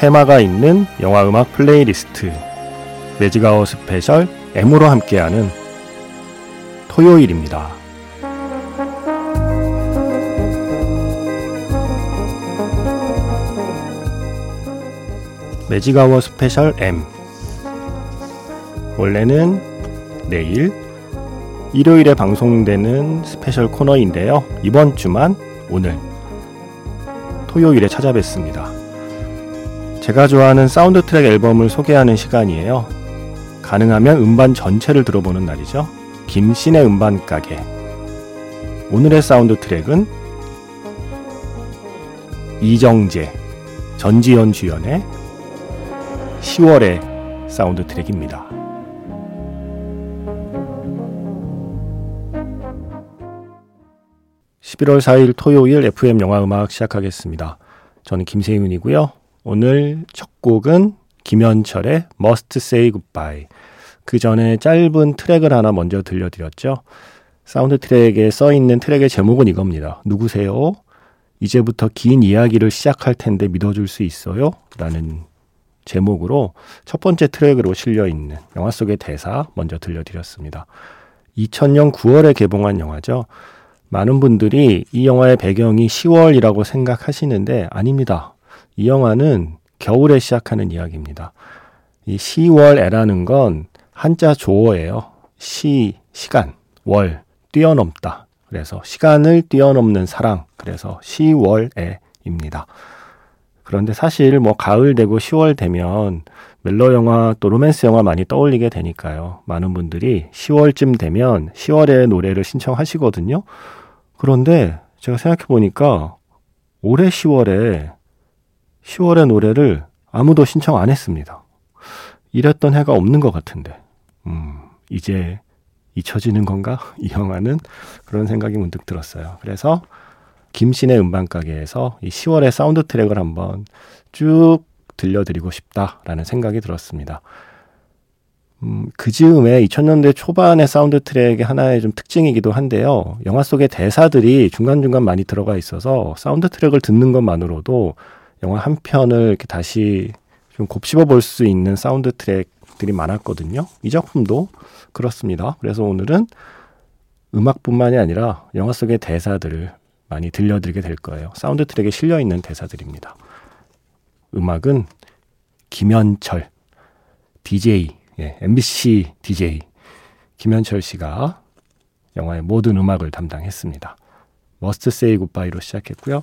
테마가 있는 영화 음악 플레이리스트 매직아워 스페셜 M으로 함께하는 토요일입니다. 매직아워 스페셜 M 원래는 내일 일요일에 방송되는 스페셜 코너인데요. 이번 주만 오늘 토요일에 찾아뵙습니다. 제가 좋아하는 사운드 트랙 앨범을 소개하는 시간이에요. 가능하면 음반 전체를 들어보는 날이죠. 김씨네 음반 가게. 오늘의 사운드 트랙은 이정재, 전지현 주연의 시월애의 사운드 트랙입니다. 11월 4일 토요일 FM 영화 음악 시작하겠습니다. 저는 김세윤이고요. 오늘 첫 곡은 김현철의 Must Say Goodbye. 그 전에 짧은 트랙을 하나 먼저 들려드렸죠. 사운드 트랙에 써 있는 트랙의 제목은 이겁니다. 누구세요? 이제부터 긴 이야기를 시작할 텐데 믿어줄 수 있어요? 라는 제목으로 첫 번째 트랙으로 실려 있는 영화 속의 대사 먼저 들려드렸습니다. 2000년 9월에 개봉한 영화죠. 많은 분들이 이 영화의 배경이 10월이라고 생각하시는데 아닙니다. 이 영화는 겨울에 시작하는 이야기입니다. 이 10월에라는 건 한자 조어예요. 시, 시간, 월, 뛰어넘다. 그래서 시간을 뛰어넘는 사랑. 그래서 10월에입니다. 그런데 사실 뭐 가을 되고 10월 되면 멜로 영화 또 로맨스 영화 많이 떠올리게 되니까요. 많은 분들이 10월쯤 되면 시월애 노래를 신청하시거든요. 그런데 제가 생각해 보니까 올해 10월에 시월애 노래를 아무도 신청 안 했습니다. 이랬던 해가 없는 것 같은데, 음, 이제 잊혀지는 건가? 이 영화는 그런 생각이 문득 들었어요. 그래서 김씨네 음반가게에서 이 시월애의 사운드 트랙을 한번 쭉 들려드리고 싶다라는 생각이 들었습니다. 음, 그 즈음에 2000년대 초반의 사운드 트랙의 하나의 좀 특징이기도 한데요. 영화 속의 대사들이 중간중간 많이 들어가 있어서 사운드 트랙을 듣는 것만으로도 영화 한 편을 이렇게 다시 좀 곱씹어 볼 수 있는 사운드 트랙들이 많았거든요. 이 작품도 그렇습니다. 그래서 오늘은 음악뿐만이 아니라 영화 속의 대사들을 많이 들려드리게 될 거예요. 사운드 트랙에 실려 있는 대사들입니다. 음악은 김현철 DJ, 예, MBC DJ 김현철 씨가 영화의 모든 음악을 담당했습니다. Must Say Goodbye로 시작했고요.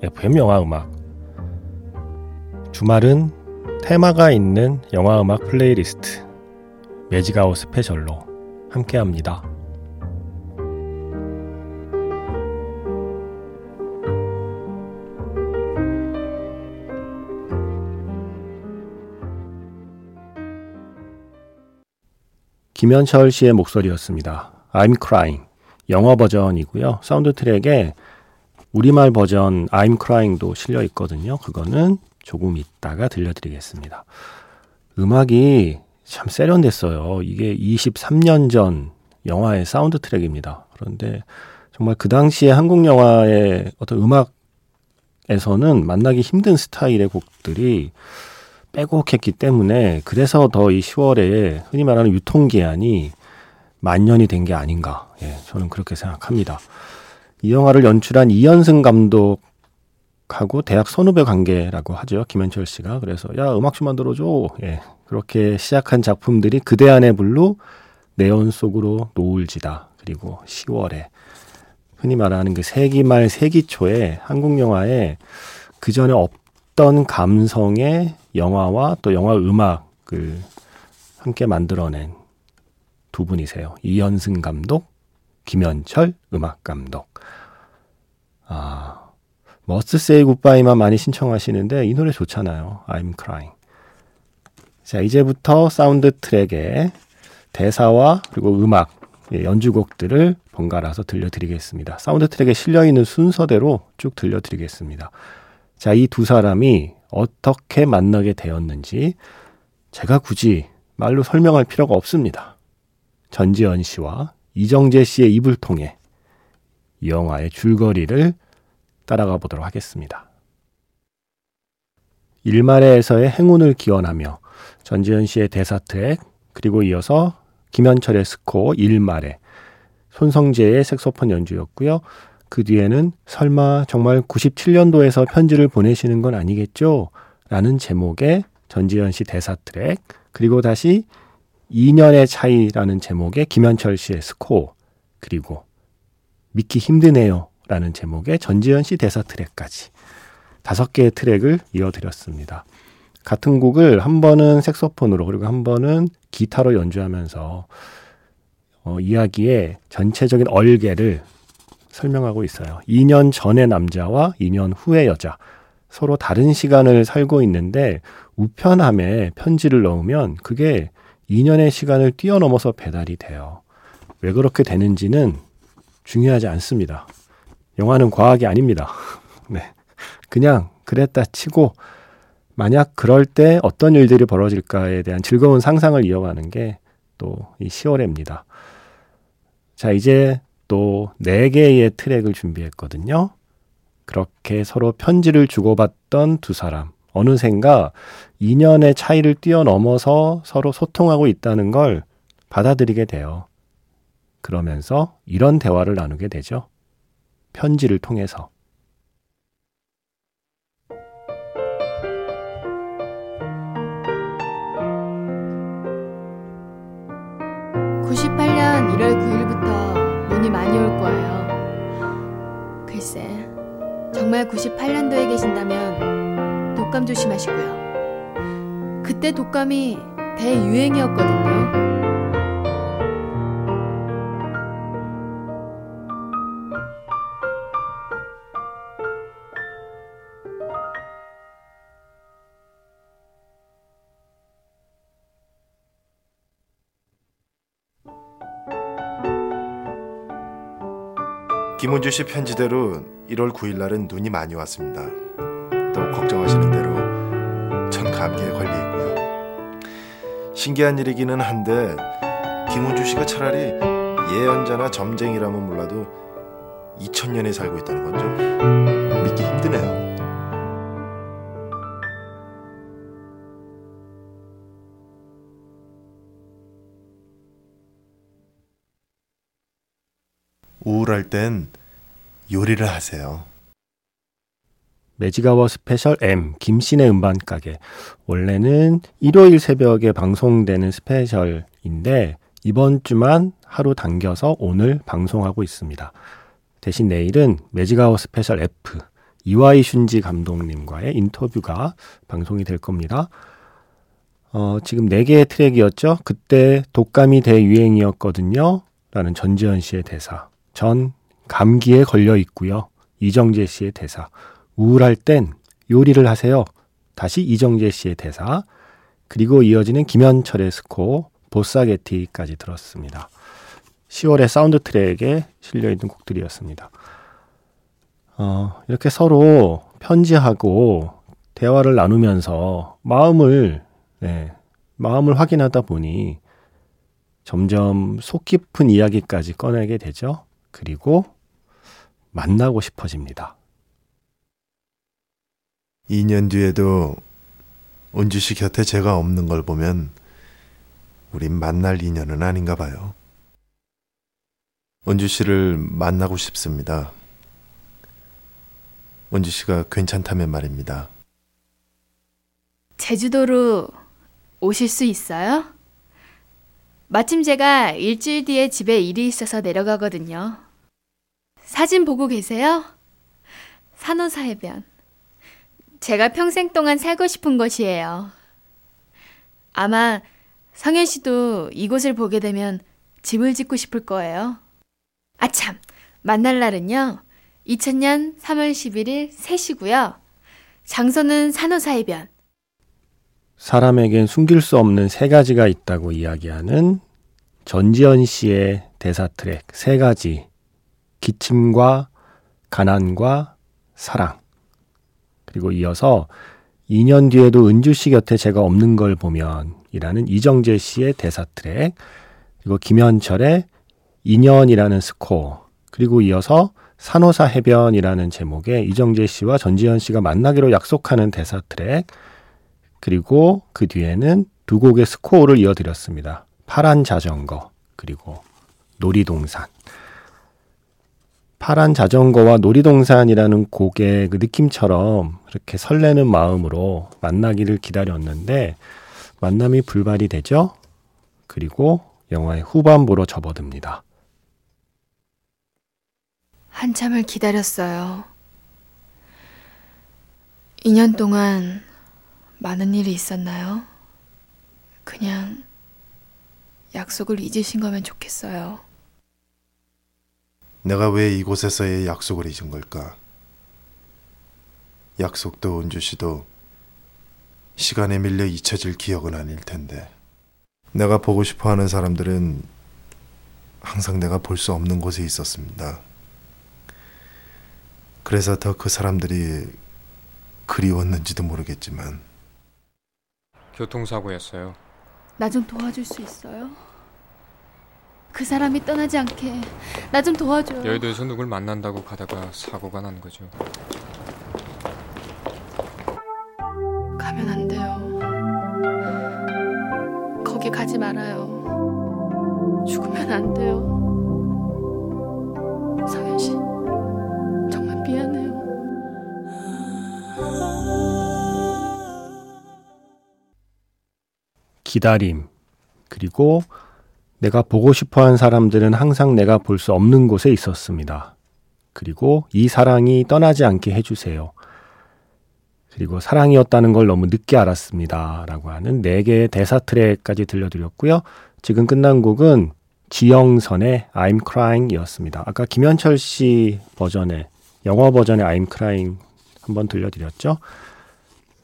FM 영화 음악 주말은 테마가 있는 영화 음악 플레이리스트 매직아워 스페셜로 함께 합니다. 김현철 씨의 목소리였습니다. I'm crying. 영어 버전이고요. 사운드 트랙에 우리말 버전 I'm crying도 실려 있거든요. 그거는 조금 있다가 들려드리겠습니다. 음악이 참 세련됐어요. 이게 23년 전 영화의 사운드 트랙입니다. 그런데 정말 그 당시에 한국 영화의 어떤 음악에서는 만나기 힘든 스타일의 곡들이 빼곡했기 때문에 그래서 더 이 10월에 흔히 말하는 유통기한이 만남이 된 게 아닌가. 예, 저는 그렇게 생각합니다. 이 영화를 연출한 이현승 감독의 음악하고 대학 선후배 관계라고 하죠. 김현철 씨가. 그래서 야, 음악 좀 만들어 줘. 예. 그렇게 시작한 작품들이 그대 안의 블루, 네온 속으로 노을지다. 그리고 시월애 흔히 말하는 그 세기 말 세기 초에 한국 영화에 그 전에 없던 감성의 영화와 또 영화 음악을 함께 만들어낸 두 분이세요. 이현승 감독, 김현철 음악 감독. 아, Must Say Goodbye만 많이 신청하시는데 이 노래 좋잖아요. I'm crying. 자, 이제부터 사운드 트랙에 대사와 그리고 음악, 예, 연주곡들을 번갈아서 들려드리겠습니다. 사운드 트랙에 실려있는 순서대로 쭉 들려드리겠습니다. 자, 이 두 사람이 어떻게 만나게 되었는지 제가 굳이 말로 설명할 필요가 없습니다. 전지현 씨와 이정재 씨의 입을 통해 이 영화의 줄거리를 따라가 보도록 하겠습니다. 일말에서의 행운을 기원하며 전지현 씨의 대사 트랙 그리고 이어서 김현철의 스코 일말에 손성재의 색소폰 연주였고요. 그 뒤에는 설마 정말 97년도에서 편지를 보내시는 건 아니겠죠? 라는 제목의 전지현 씨 대사 트랙 그리고 다시 2년의 차이라는 제목의 김현철 씨의 스코어 그리고 믿기 힘드네요 라는 제목의 전지현 씨 대사 트랙까지 다섯 개의 트랙을 이어드렸습니다. 같은 곡을 한 번은 색소폰으로 그리고 한 번은 기타로 연주하면서 어, 이야기의 전체적인 얼개를 설명하고 있어요. 2년 전의 남자와 2년 후의 여자 서로 다른 시간을 살고 있는데 우편함에 편지를 넣으면 그게 2년의 시간을 뛰어넘어서 배달이 돼요. 왜 그렇게 되는지는 중요하지 않습니다. 영화는 과학이 아닙니다. 네. 그냥 그랬다 치고 만약 그럴 때 어떤 일들이 벌어질까에 대한 즐거운 상상을 이어가는 게 또 이 10월입니다. 자, 이제 또 4개의 트랙을 준비했거든요. 그렇게 서로 편지를 주고받던 두 사람. 어느샌가 2년의 차이를 뛰어넘어서 서로 소통하고 있다는 걸 받아들이게 돼요. 그러면서 이런 대화를 나누게 되죠. 편지를 통해서. (98년 1월 9일부터) 눈이 많이 올 거예요 글쎄 정말 (98년도에) 계신다면 독감 조심하시고요. 그때 독감이 대유행이었거든요. 김은주 씨 편지대로 1월 9일 날은 눈이 많이 왔습니다. 또 걱정하시는 대로 전 감기에 걸려 있고요. 신기한 일이기는 한데 김은주 씨가 차라리 예언자나 점쟁이라면 몰라도 2000년에 살고 있다는 건 좀 믿기 힘드네요. 우울할 땐 요리를 하세요. 매직아워 스페셜 M 김세윤의 음반 가게 원래는 일요일 새벽에 방송되는 스페셜인데 이번 주만 하루 당겨서 오늘 방송하고 있습니다. 대신 내일은 매직아워 스페셜 F 이와이 슌지 감독님과의 인터뷰가 방송이 될 겁니다. 어, 지금 4개의 트랙이었죠. 그때 독감이 대유행이었거든요. 라는 전지현 씨의 대사. 전 감기에 걸려 있고요. 이정재 씨의 대사. 우울할 땐 요리를 하세요. 다시 이정재 씨의 대사. 그리고 이어지는 김현철의 스코어, 보사게티까지 들었습니다. 시월애 사운드 트랙에 실려있는 곡들이었습니다. 어, 이렇게 서로 편지하고 대화를 나누면서 마음을, 네, 마음을 확인하다 보니 점점 속 깊은 이야기까지 꺼내게 되죠. 그리고 만나고 싶어집니다. 2년 뒤에도 은주 씨 곁에 제가 없는 걸 보면 우린 만날 인연은 아닌가 봐요. 은주 씨를 만나고 싶습니다. 은주 씨가 괜찮다면 말입니다. 제주도로 오실 수 있어요? 마침 제가 일주일 뒤에 집에 일이 있어서 내려가거든요. 사진 보고 계세요? 산호사 해변. 제가 평생 동안 살고 싶은 곳이에요. 아마 성현 씨도 이곳을 보게 되면 집을 짓고 싶을 거예요. 아, 참. 만날 날은요. 2000년 3월 11일 3시고요. 장소는 산호사 해변. 사람에겐 숨길 수 없는 세 가지가 있다고 이야기하는 전지현 씨의 대사 트랙 세 가지. 기침과 가난과 사랑. 그리고 이어서 2년 뒤에도 은주 씨 곁에 제가 없는 걸 보면 이라는 이정재 씨의 대사 트랙. 그리고 김현철의 2년이라는 스코어. 그리고 이어서 산호사 해변이라는 제목의 이정재 씨와 전지현 씨가 만나기로 약속하는 대사 트랙. 그리고 그 뒤에는 두 곡의 스코어를 이어드렸습니다. 파란 자전거, 그리고 놀이동산. 파란 자전거와 놀이동산이라는 곡의 그 느낌처럼 이렇게 설레는 마음으로 만나기를 기다렸는데 만남이 불발이 되죠. 그리고 영화의 후반부로 접어듭니다. 한참을 기다렸어요. 2년 동안 많은 일이 있었나요? 그냥 약속을 잊으신 거면 좋겠어요. 내가 왜 이곳에서의 약속을 잊은 걸까? 약속도 은주 씨도 시간에 밀려 잊혀질 기억은 아닐 텐데. 내가 보고 싶어 하는 사람들은 항상 내가 볼 수 없는 곳에 있었습니다. 그래서 더 그 사람들이 그리웠는지도 모르겠지만 교통사고였어요. 나 좀 도와줄 수 있어요? 그 사람이 떠나지 않게 나 좀 도와줘요. 여의도에서 누굴 만난다고 가다가 사고가 난 거죠. 가면 안 돼요. 거기 가지 말아요. 죽으면 안 돼요. 성현 씨, 정말 미안해요. 기다림, 그리고 내가 보고 싶어 한 사람들은 항상 내가 볼 수 없는 곳에 있었습니다. 그리고 이 사랑이 떠나지 않게 해주세요. 그리고 사랑이었다는 걸 너무 늦게 알았습니다. 라고 하는 네 개의 대사 트랙까지 들려드렸고요. 지금 끝난 곡은 지영선의 I'm Crying 이었습니다. 아까 김현철 씨 버전의, 영어 버전의 I'm Crying 한번 들려드렸죠.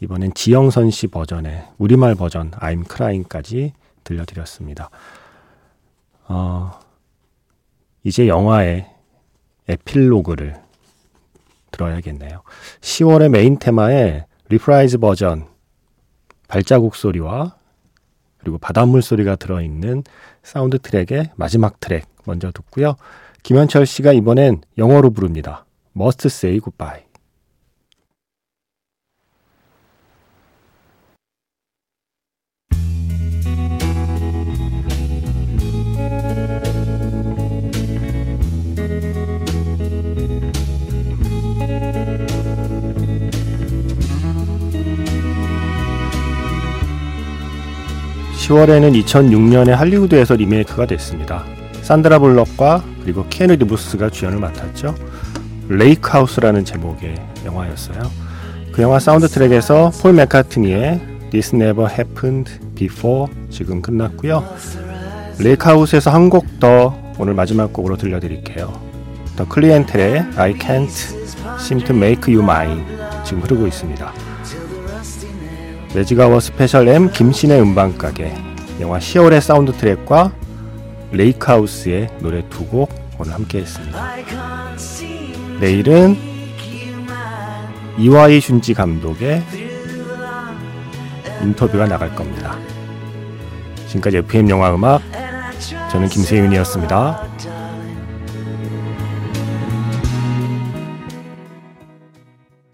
이번엔 지영선 씨 버전의 우리말 버전 I'm Crying까지 들려드렸습니다. 어, 이제 영화의 에필로그를 들어야겠네요. 시월애 메인 테마의 reprise 버전 발자국 소리와 그리고 바닷물 소리가 들어있는 사운드 트랙의 마지막 트랙 먼저 듣고요. 김현철 씨가 이번엔 영어로 부릅니다. Must Say Goodbye. 10월에는 2006년에 할리우드에서 리메이크가 됐습니다. 산드라 블럭과 그리고 키아누 리브스가 주연을 맡았죠. Lake House라는 제목의 영화였어요. 그 영화 사운드 트랙에서 폴 맥카트니의 This Never Happened Before 지금 끝났고요. Lake House에서 한 곡 더 오늘 마지막 곡으로 들려드릴게요. The Clientele의 I Can't Seem to Make You Mine 지금 흐르고 있습니다. 매직아워 스페셜 M 김세윤의 음반가게 영화 10월의 사운드 트랙과 레이크하우스의 노래 두 곡 오늘 함께 했습니다. 내일은 이와이 슌지 감독의 인터뷰가 나갈 겁니다. 지금까지 FM 영화 음악 저는 김세윤이었습니다.